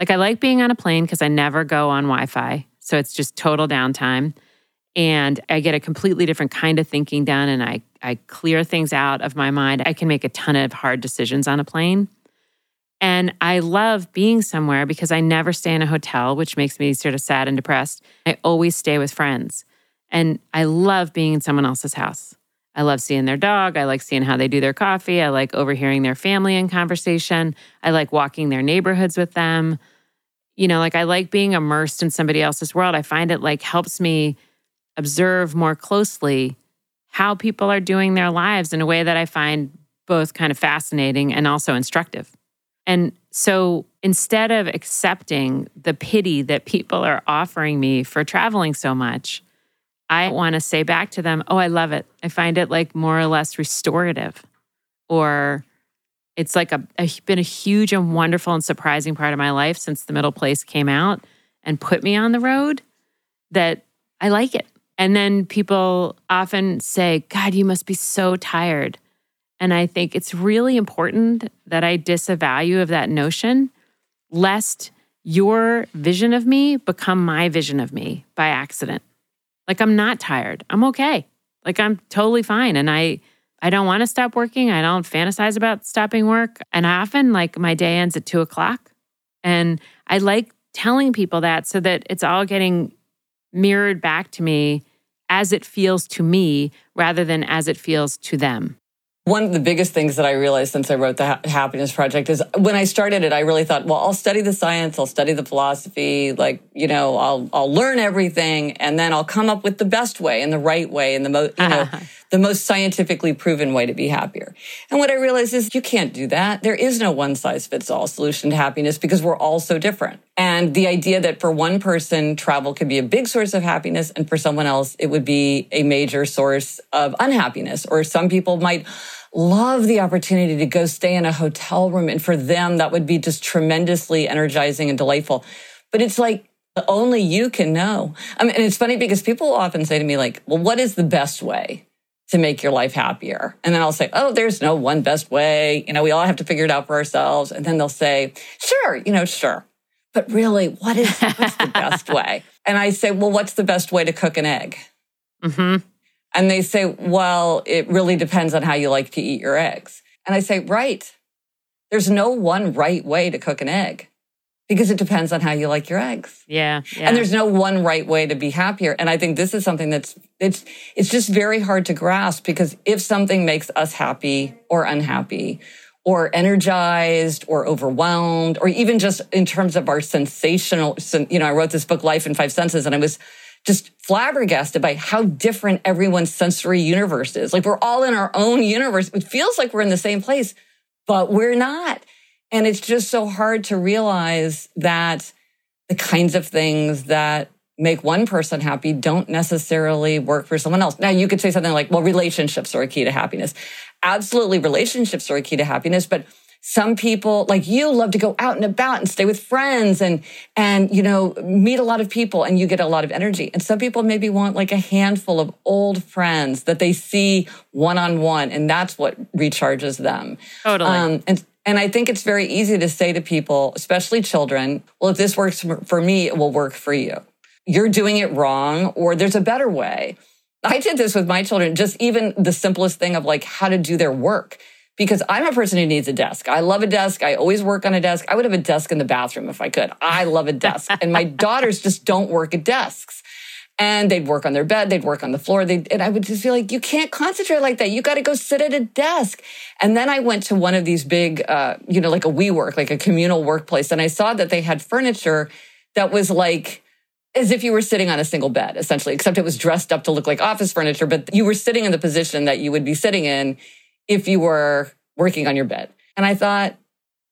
Like, I like being on a plane because I never go on Wi Fi. So it's just total downtime. And I get a completely different kind of thinking done and I, I clear things out of my mind. I can make a ton of hard decisions on a plane. And I love being somewhere because I never stay in a hotel, which makes me sort of sad and depressed. I always stay with friends. And I love being in someone else's house. I love seeing their dog. I like seeing how they do their coffee. I like overhearing their family in conversation. I like walking their neighborhoods with them. You know, like I like being immersed in somebody else's world. I find it like helps me observe more closely how people are doing their lives in a way that I find both kind of fascinating and also instructive. And so instead of accepting the pity that people are offering me for traveling so much, I want to say back to them, oh, I love it. I find it like more or less restorative. Or it's like a, a, been a huge and wonderful and surprising part of my life since the middle place came out and put me on the road that I like it. And then people often say, God, you must be so tired. And I think it's really important that I disavow of that notion, lest your vision of me become my vision of me by accident. Like I'm not tired. I'm okay. Like I'm totally fine. And I I don't want to stop working. I don't fantasize about stopping work. And I often like my day ends at two o'clock. And I like telling people that so that it's all getting mirrored back to me as it feels to me rather than as it feels to them. One of the biggest things that I realized since I wrote the Happiness Project is when I started it, I really thought, well, I'll study the science, I'll study the philosophy, like, you know, I'll, I'll learn everything and then I'll come up with the best way and the right way and the most, you know, the most scientifically proven way to be happier. And what I realized is you can't do that. There is no one size fits all solution to happiness because we're all so different. And the idea that for one person, travel could be a big source of happiness and for someone else, it would be a major source of unhappiness. Or some people might love the opportunity to go stay in a hotel room. And for them, that would be just tremendously energizing and delightful. But it's like, only you can know. I mean, and it's funny because people often say to me, like, well, what is the best way to make your life happier? And then I'll say, oh, there's no one best way. You know, we all have to figure it out for ourselves. And then they'll say, sure, you know, sure. But really, what is what's the best way? And I say, well, what's the best way to cook an egg? Mm-hmm. And they say, well, it really depends on how you like to eat your eggs. And I say, right. There's no one right way to cook an egg because it depends on how you like your eggs. Yeah, yeah, And there's no one right way to be happier. And I think this is something that's it's it's just very hard to grasp because if something makes us happy or unhappy or energized or overwhelmed or even just in terms of our sensational you know, I wrote this book Life in 5 Senses and I was just flabbergasted by how different everyone's sensory universe is. Like we're all in our own universe. It feels like we're in the same place, but we're not. And it's just so hard to realize that the kinds of things that make one person happy don't necessarily work for someone else. Now you could say something like, well, relationships are a key to happiness. Absolutely. Relationships are a key to happiness, but some people like you love to go out and about and stay with friends and, and, you know, meet a lot of people and you get a lot of energy. And some people maybe want like a handful of old friends that they see one on one and that's what recharges them. Totally. Um, and, and I think it's very easy to say to people, especially children, well, if this works for me, it will work for you. You're doing it wrong or there's a better way. I did this with my children, just even the simplest thing of like how to do their work because I'm a person who needs a desk. I love a desk. I always work on a desk. I would have a desk in the bathroom if I could. I love a desk. and my daughters just don't work at desks. And they'd work on their bed, they'd work on the floor. They'd, and I would just feel like, you can't concentrate like that. You got to go sit at a desk. And then I went to one of these big, uh, you know, like a WeWork, like a communal workplace. And I saw that they had furniture that was like as if you were sitting on a single bed, essentially, except it was dressed up to look like office furniture, but you were sitting in the position that you would be sitting in if you were working on your bed. And I thought,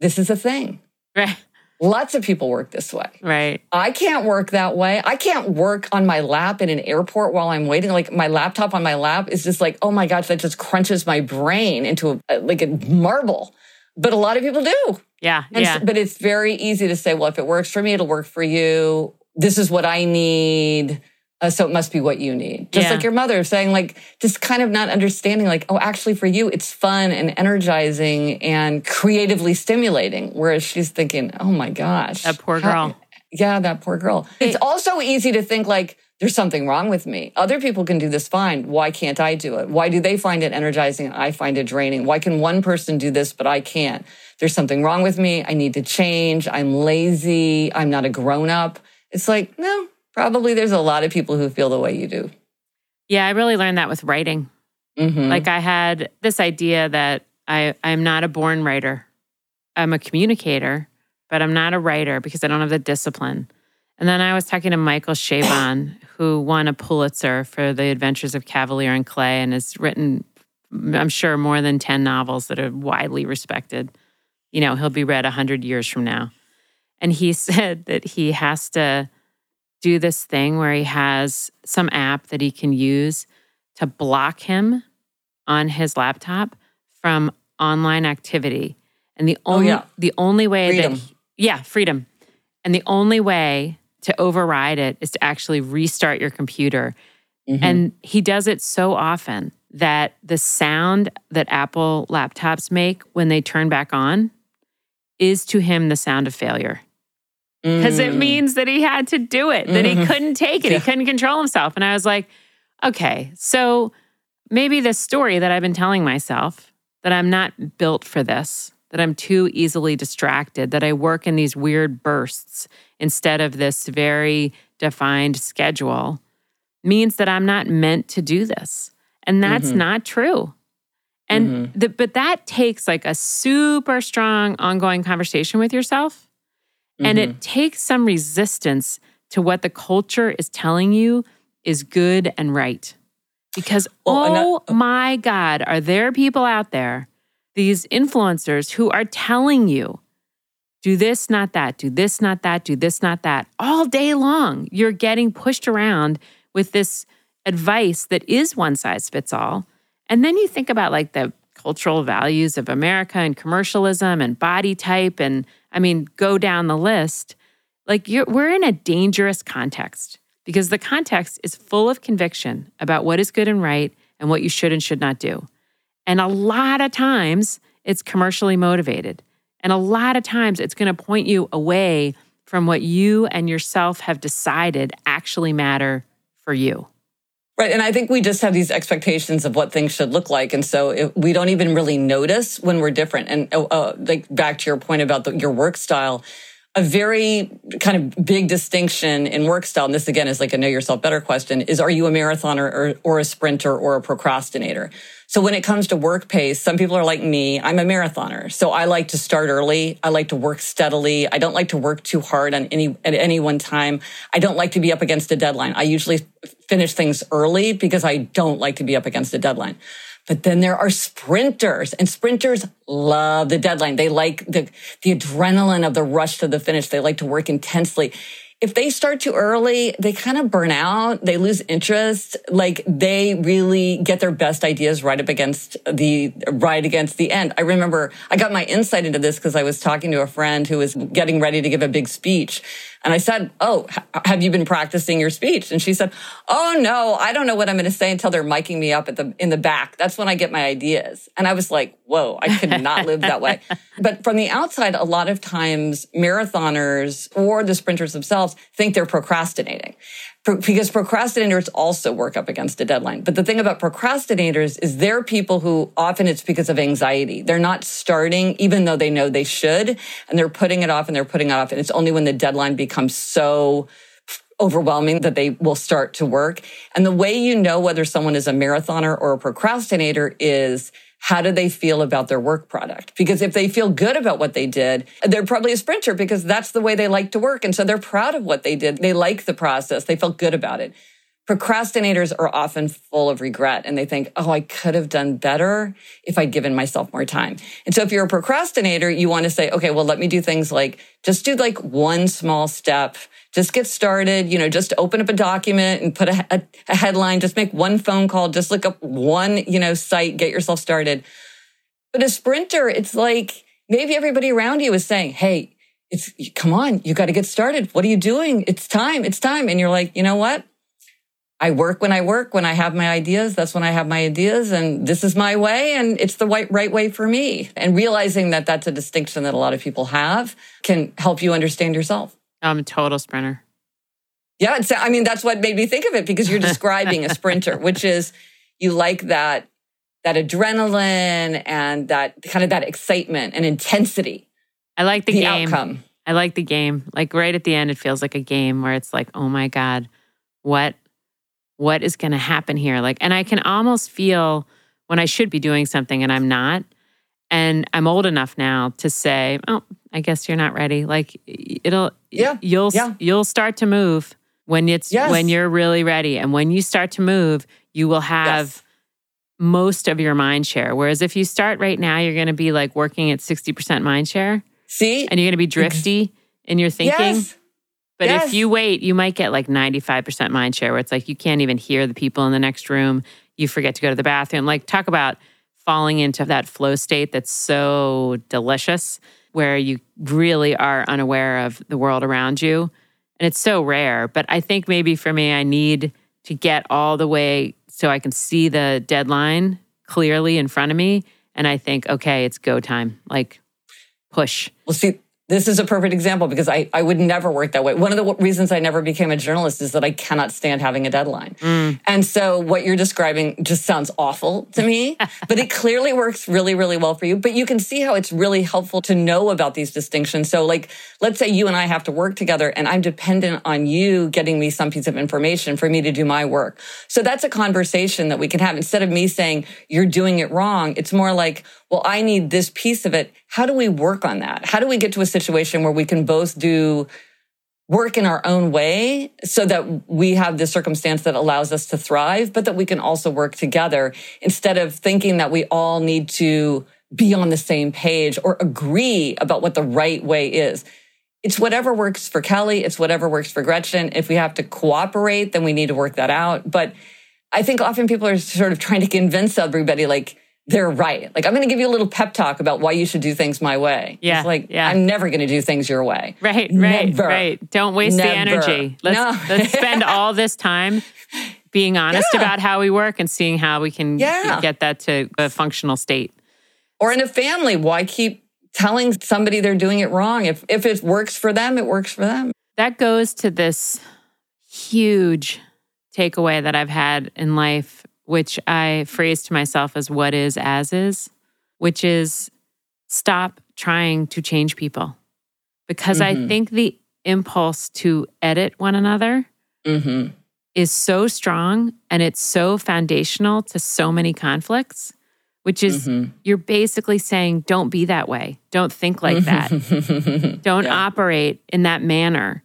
this is a thing. Right. Lots of people work this way. Right. I can't work that way. I can't work on my lap in an airport while I'm waiting. Like my laptop on my lap is just like, oh my gosh, that just crunches my brain into a, like a marble. But a lot of people do. Yeah. And yeah. so- but it's very easy to say, well, if it works for me, it'll work for you. This is what I need. Uh, so it must be what you need. Just Yeah. like your mother saying, like, just kind of not understanding, like, oh, actually, for you, it's fun and energizing and creatively stimulating. Whereas she's thinking, oh my gosh. That poor how- girl. yeah, that poor girl. It's also easy to think, like, there's something wrong with me. Other people can do this fine. Why can't I do it? Why do they find it energizing and I find it draining? Why can one person do this, but I can't? There's something wrong with me. I need to change. I'm lazy. I'm not a grown up. It's like, no, probably there's a lot of people who feel the way you do. Yeah. I really learned that with writing. Mhm. Like I had this idea that I, I'm not a born writer. I'm a communicator, but I'm not a writer because I don't have the discipline. And then I was talking to Michael Chabon, who won a Pulitzer for The Adventures of Kavalier and Clay and has written, I'm sure, more than 10 novels that are widely respected. You know, he'll be read 100 years from now. And he said that he has to do this thing where he has some app that he can use to block him on his laptop from online activity. And the Oh, only yeah. the only way Freedom. that yeah, freedom. And the only way to override it is to actually restart your computer. Mhm. And he does it so often that the sound that Apple laptops make when they turn back on is to him the sound of failure because it Mm. means that he had to do it, that he Mhm. couldn't take it, Yeah. he couldn't control himself. And I was like, okay, so maybe this story that I've been telling myself that I'm not built for this, that I'm too easily distracted, that I work in these weird bursts instead of this very defined schedule means that I'm not meant to do this. And that's Mhm. not true. And Mhm. the, but that takes like a super strong ongoing conversation with yourself. And it mm-hmm. takes some resistance to what the culture is telling you is good and right. Because, Well, and that- oh, oh my God, are there people out there, these influencers who are telling you, do this, not that, do this, not that, do this, not that, all day long? You're getting pushed around with this advice that is one size fits all. And then you think about like the cultural values of America and commercialism and body type. And I mean, go down the list. Like we're in a dangerous context because the context is full of conviction about what is good and right and what you should and should not do. And a lot of times it's commercially motivated. And a lot of times it's going to point you away from what you and yourself have decided actually matter for you. Right. And I think we just have these expectations of what things should look like. And so it, we don't even really notice when we're different. And uh, like back to your point about the, your work style, a very kind of big distinction in work style, and this again is like a know yourself better question, is are you a marathoner or, or a sprinter or a procrastinator? So when it comes to work pace, some people are like me. I'm a marathoner. So I like to start early. I like to work steadily. I don't like to work too hard on any, at any one time. I don't like to be up against a deadline. I usually finish things early because I don't like to be up against a deadline. But then there are sprinters and sprinters love the deadline. They like the, the adrenaline of the rush to the finish. They like to work intensely. If they start too early, they kind of burn out. They lose interest. Like they really get their best ideas right up against the, right against the end. I remember I got my insight into this because I was talking to a friend who was getting ready to give a big speech. And I said, Oh, have you been practicing your speech? And she said, Oh no, I don't know what I'm going to say until they're miking me up at the, in the back. That's when I get my ideas. And I was like, whoa, I could not live that way. But from the outside, a lot of times marathoners or the sprinters themselves think they're procrastinating because procrastinators also work up against a deadline. But the thing about procrastinators is they're people who often it's because of anxiety. They're not starting even though they know they should and they're putting it off and they're putting it off. And it's only when the deadline becomes so overwhelming that they will start to work. And the way you know whether someone is a marathoner or a procrastinator is how do they feel about their work product? Because if they feel good about what they did, they're probably a sprinter because that's the way they like to work. And so they're proud of what they did. They like the process. They felt good about it. Procrastinators are often full of regret and they think, oh, I could have done better if I'd given myself more time. And so if you're a procrastinator, you want to say, okay, well, let me do things like just do like one small step just get started, you know, just open up a document and put a, a, a, headline, just make one phone call, just look up one, you know, site, get yourself started. But a sprinter, it's like maybe everybody around you is saying, Hey, it's, come on, you got to get started. What are you doing? It's time. It's time. And you're like, you know what? I work when I work, when I have my ideas. That's when I have my ideas. And this is my way. And it's the right, right way for me. And realizing that that's a distinction that a lot of people have can help you understand yourself. I'm a total sprinter. Yeah, I mean that's what made me think of it because you're describing a sprinter, which is you like that that adrenaline and that kind of that excitement and intensity. I like the, the game. outcome. I like the game. Like right at the end, it feels like a game where it's like, oh my god, what what is going to happen here? Like, and I can almost feel when I should be doing something and I'm not. And I'm old enough now to say, oh, I guess you're not ready. Like it'll yeah. you'll yeah. you'll start to move when it's yes. when you're really ready. And when you start to move, you will have yes. most of your mind share. Whereas if you start right now, you're going to be like working at 60% mind share. See? And you're going to be drifty in your thinking. Yes. But yes. if you wait, you might get like 95% mind share where it's like you can't even hear the people in the next room. You forget to go to the bathroom. Like talk about falling into that flow state that's so delicious where you really are unaware of the world around you. And it's so rare. But I think maybe for me, I need to get all the way so I can see the deadline clearly in front of me. And I think, okay, it's go time. Like, push. Well, see, this is a perfect example because I, I would never work that way. One of the reasons I never became a journalist is that I cannot stand having a deadline. Mm. And so what you're describing just sounds awful to me, but it clearly works really, really well for you. But you can see how it's really helpful to know about these distinctions. So like, let's say you and I have to work together and I'm dependent on you getting me some piece of information for me to do my work. So that's a conversation that we can have. Instead of me saying, you're doing it wrong, it's more like, well, I need this piece of it. How do we work on that? How do we get to a situation where we can both do work in our own way so that we have the circumstance that allows us to thrive, but that we can also work together instead of thinking that we all need to be on the same page or agree about what the right way is. It's whatever works for Kelly. It's whatever works for Gretchen. If we have to cooperate, then we need to work that out. But I think often people are sort of trying to convince everybody like, they're right. Like, I'm going to give you a little pep talk about why you should do things my way. Yeah. It's like, yeah. I'm never going to do things your way. Right, Never. right, right. Don't waste Never. the energy. Let's, No. let's spend all this time being honest Yeah. about how we work and seeing how we can Yeah. get that to a functional state. Or in a family, why keep telling somebody they're doing it wrong? If, if it works for them, it works for them. That goes to this huge takeaway that I've had in life, which I phrase to myself as what is as is, which is stop trying to change people. Because I Mhm. think the impulse to edit one another hmm is so strong and it's so foundational to so many conflicts, which is Mhm. you're basically saying, don't be that way. Don't think like that. Don't Yeah. operate in that manner.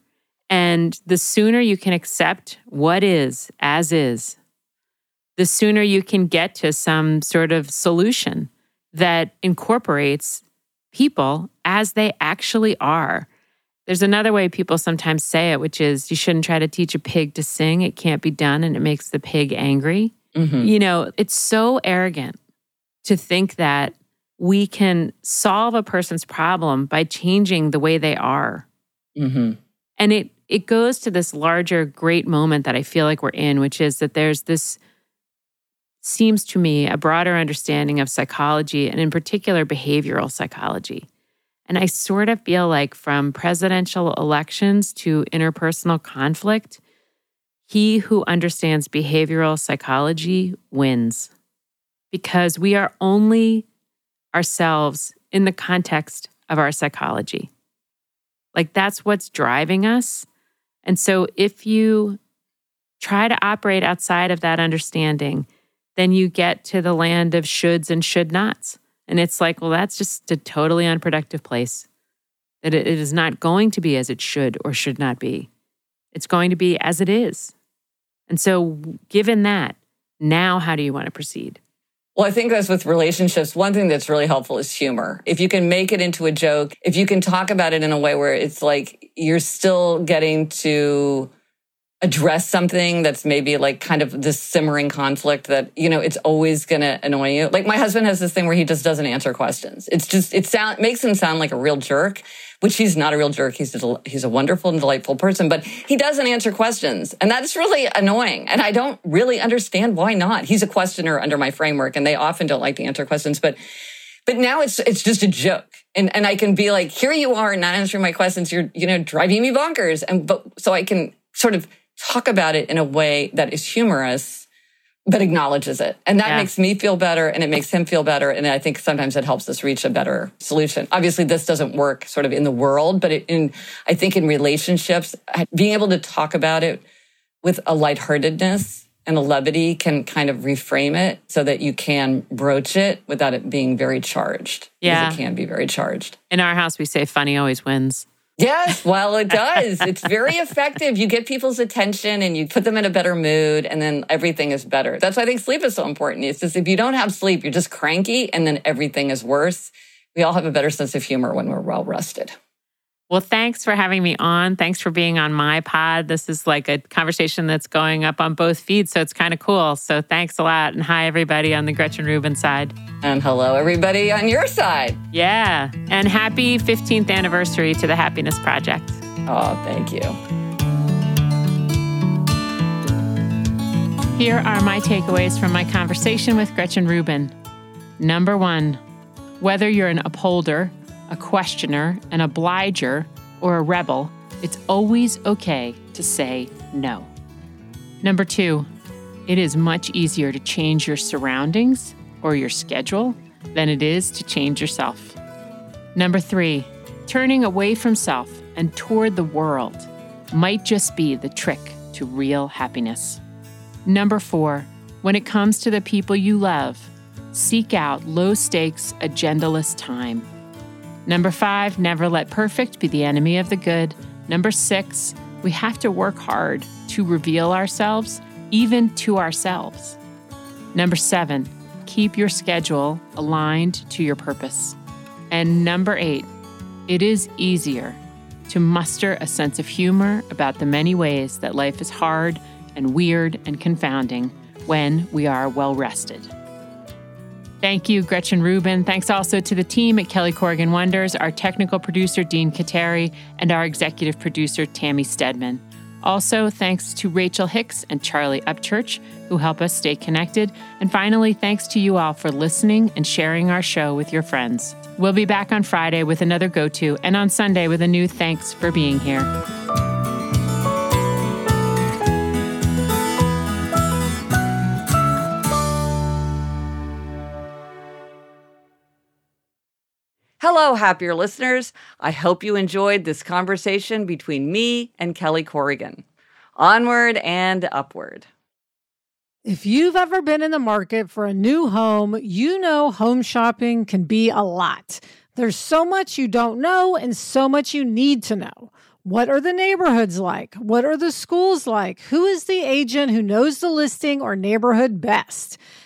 And the sooner you can accept what is as is, the sooner you can get to some sort of solution that incorporates people as they actually are. There's another way people sometimes say it, which is you shouldn't try to teach a pig to sing. It can't be done and it makes the pig angry. Mhm. You know, it's so arrogant to think that we can solve a person's problem by changing the way they are. Mhm. And it it goes to this larger great moment that I feel like we're in, which is that there's this seems to me a broader understanding of psychology and in particular behavioral psychology. And I sort of feel like from presidential elections to interpersonal conflict, he who understands behavioral psychology wins because we are only ourselves in the context of our psychology. Like that's what's driving us. And so if you try to operate outside of that understanding, then you get to the land of shoulds and should nots. And it's like, well, that's just a totally unproductive place. That it is not going to be as it should or should not be. It's going to be as it is. And so, given that, now how do you want to proceed? Well, I think that's with relationships. One thing that's really helpful is humor. If you can make it into a joke, if you can talk about it in a way where it's like you're still getting to address something that's maybe like kind of this simmering conflict that you know it's always going to annoy you. Like my husband has this thing where he just doesn't answer questions. It's just it sound makes him sound like a real jerk which he's not a real jerk. He's a, he's a wonderful and delightful person but he doesn't answer questions. And that's really annoying. And i don't really understand why not. He's a questioner under my framework and they often don't like to answer questions but but now it's it's just a joke. And and i can be like here you are not answering my questions. You're you know driving me bonkers. And but so i can sort of talk about it in a way that is humorous, but acknowledges it. And that yeah. makes me feel better and it makes him feel better. And I think sometimes it helps us reach a better solution. Obviously, this doesn't work sort of in the world, but it, in, I think in relationships, being able to talk about it with a lightheartedness and a levity can kind of reframe it so that you can broach it without it being very charged. Yeah. It can be very charged. In our house, we say funny always wins. Yes, well, it does. it's very effective. You get people's attention and you put them in a better mood, and then everything is better. That's why I think sleep is so important. It's just if you don't have sleep, you're just cranky, and then everything is worse. We all have a better sense of humor when we're well rested. Well, thanks for having me on. Thanks for being on my pod. This is like a conversation that's going up on both feeds, so it's kind of cool. So thanks a lot. And hi, everybody on the Gretchen Rubin side. And hello, everybody on your side. Yeah. And happy 15th anniversary to the Happiness Project. Oh, thank you. Here are my takeaways from my conversation with Gretchen Rubin. Number one, whether you're an upholder, a questioner, an obliger, or a rebel, it's always okay to say no. Number two, it is much easier to change your surroundings or your schedule than it is to change yourself. Number three, turning away from self and toward the world might just be the trick to real happiness. Number four, when it comes to the people you love, seek out low stakes, agendaless time Number five, never let perfect be the enemy of the good. Number six, we have to work hard to reveal ourselves, even to ourselves. Number seven, keep your schedule aligned to your purpose. And number eight, it is easier to muster a sense of humor about the many ways that life is hard and weird and confounding when we are well rested. Thank you, Gretchen Rubin. Thanks also to the team at Kelly Corrigan Wonders, our technical producer, Dean Kateri, and our executive producer, Tammy Stedman. Also, thanks to Rachel Hicks and Charlie Upchurch, who help us stay connected. And finally, thanks to you all for listening and sharing our show with your friends. We'll be back on Friday with another go to, and on Sunday with a new thanks for being here. Hello, happier listeners. I hope you enjoyed this conversation between me and Kelly Corrigan. Onward and upward. If you've ever been in the market for a new home, you know home shopping can be a lot. There's so much you don't know and so much you need to know. What are the neighborhoods like? What are the schools like? Who is the agent who knows the listing or neighborhood best?